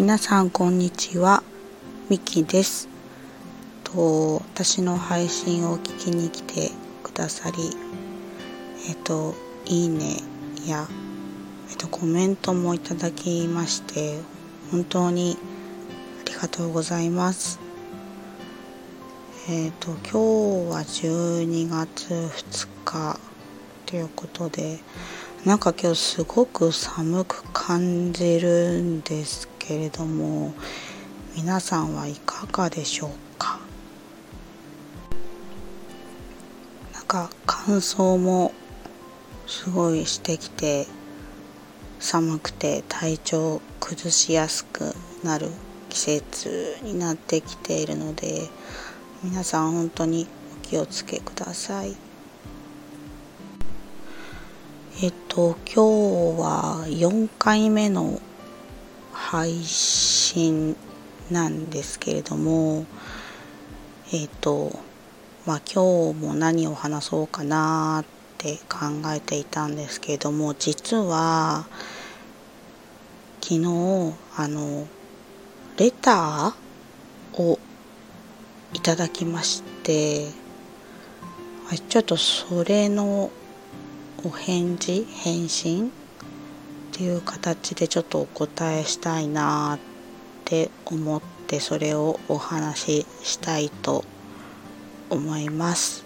皆さんこんにちは。ミキです。と私の配信を聞きに来てくださりえっ、といいねやえっ、とコメントもいただきまして本当にありがとうございます。えっ、と今日は12月2日ということでなんか今日すごく寒く感じるんですけれども皆さんはいかがでしょうか？なんか乾燥もすごいしてきて寒くて体調崩しやすくなる季節になってきているので皆さん本当にお気をつけください。えっと今日は4回目の配信なんですけれどもえっとまあ今日も何を話そうかなって考えていたんですけれども実は昨日あのレターをいただきましてちょっとそれのお返事返信っていう形でちょっとお答えしたいなって思ってそれをお話ししたいと思います。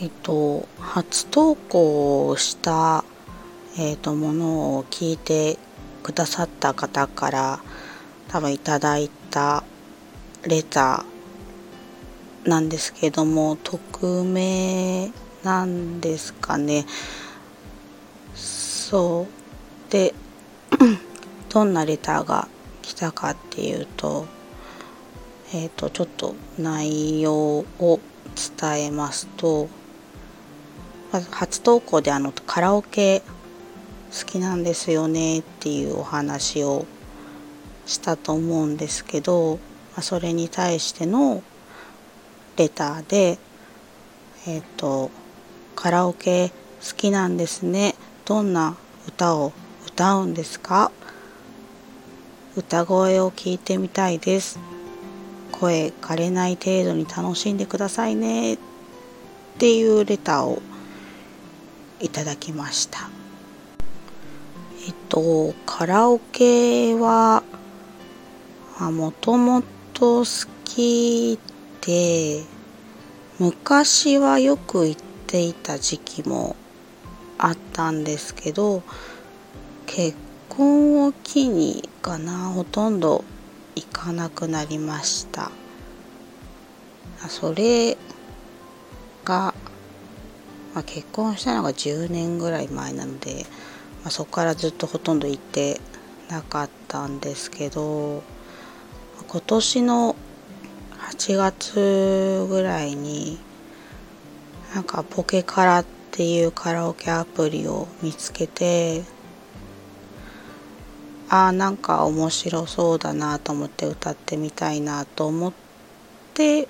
えっと初投稿した、えっと、ものを聞いてくださった方から多分いただいたレターなんですけども匿名なんですかねそう。で どんなレターが来たかっていうとえっ、ー、とちょっと内容を伝えますとまず初投稿であのカラオケ好きなんですよねっていうお話をしたと思うんですけど、まあ、それに対してのレターでえっ、ー、とカラオケ好きなんですねどんな歌を歌うんですか？歌声を聞いてみたいです。声枯れない程度に楽しんでくださいね。っていうレターをいただきました。えっとカラオケはもともと好きで昔はよく行っていた時期もあったんですけど結婚を機にかなほとんど行かなくなりました。それが、まあ、結婚したのが10年ぐらい前なので、まあ、そこからずっとほとんど行ってなかったんですけど今年の8月ぐらいになんかポケカラってていうカラオケアプリを見つけてああなんか面白そうだなと思って歌ってみたいなと思って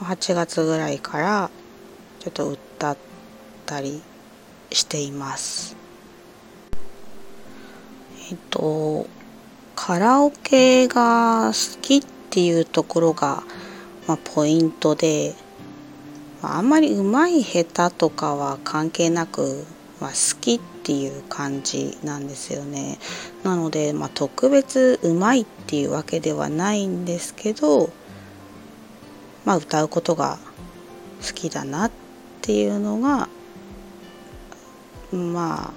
8月ぐらいからちょっと歌ったりしています。えっとカラオケが好きっていうところが、まあ、ポイントであんまりうまい下手とかは関係なく、まあ、好きっていう感じなんですよね。なので、まあ、特別うまいっていうわけではないんですけど、まあ、歌うことが好きだなっていうのがまあ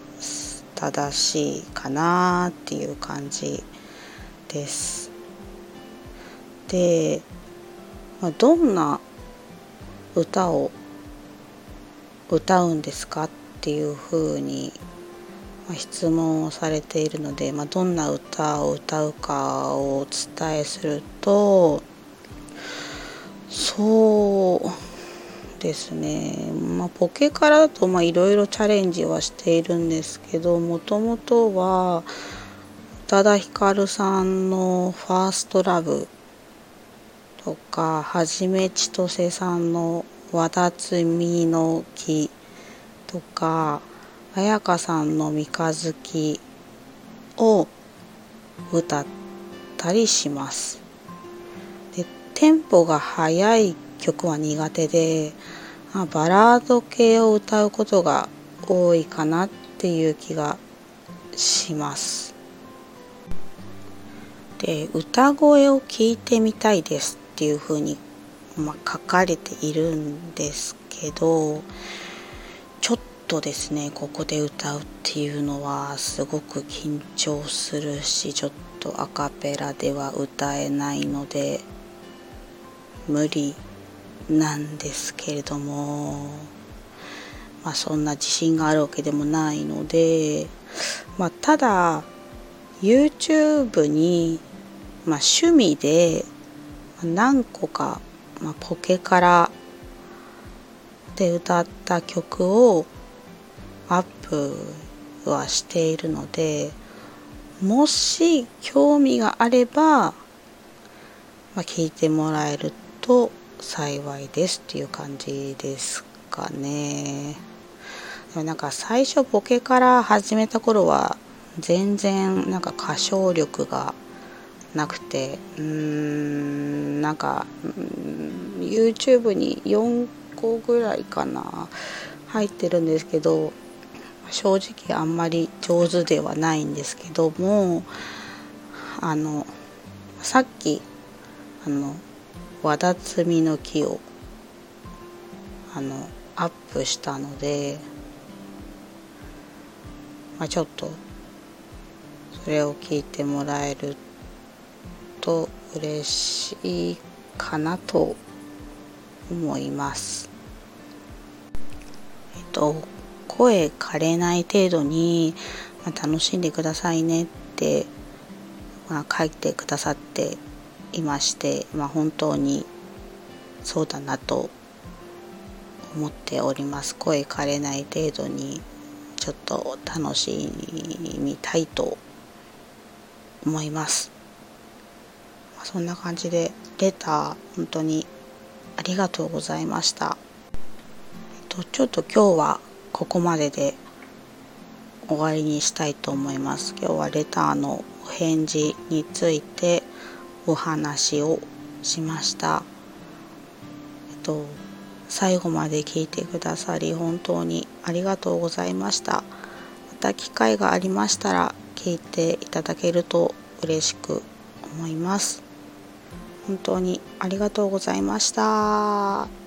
正しいかなっていう感じです。で、まあ、どんな歌を歌うんですか？っていうふうに、ま質問をされているので、まあ、どんな歌を歌うかをお伝えするとそうですね、まあ、ポケからだといろいろチャレンジはしているんですけどもともとは宇多田ヒカルさんの「ファーストラブとかはじめ千歳さんの「わだつみの木」とか彩香さんの「三日月」を歌ったりします。でテンポが速い曲は苦手であバラード系を歌うことが多いかなっていう気がします。で歌声を聞いてみたいですっていうふうに、まあ、書かれているんですけどちょっとですねここで歌うっていうのはすごく緊張するしちょっとアカペラでは歌えないので無理なんですけれどもまあそんな自信があるわけでもないのでまあただ YouTube に、まあ、趣味で何個か、まあ、ポケカラで歌った曲をアップはしているのでもし興味があれば、まあ、聞いてもらえると幸いですっていう感じですかね。でもなんか最初ボケから始めた頃は全然なんか歌唱力がなくてうーんなんか YouTube に4個ぐらいかな入ってるんですけど正直あんまり上手ではないんですけどもあのさっきあのわだつみの木をあのアップしたので、まあ、ちょっとそれを聞いてもらえるとと嬉しいかなと思います。えっと声枯れない程度に、まあ、楽しんでくださいねって、まあ、書いてくださっていまして、まあ、本当にそうだなと思っております声枯れない程度にちょっと楽しみたいと思います、そんな感じでレター本当にありがとうございました、と、ちょっと今日はここまでで終わりにしたいと思います今日はレターのお返事についてお話をしました。えっと最後まで聞いてくださり本当にありがとうございました。また機会がありましたら聞いていただけると嬉しく思います。本当にありがとうございました。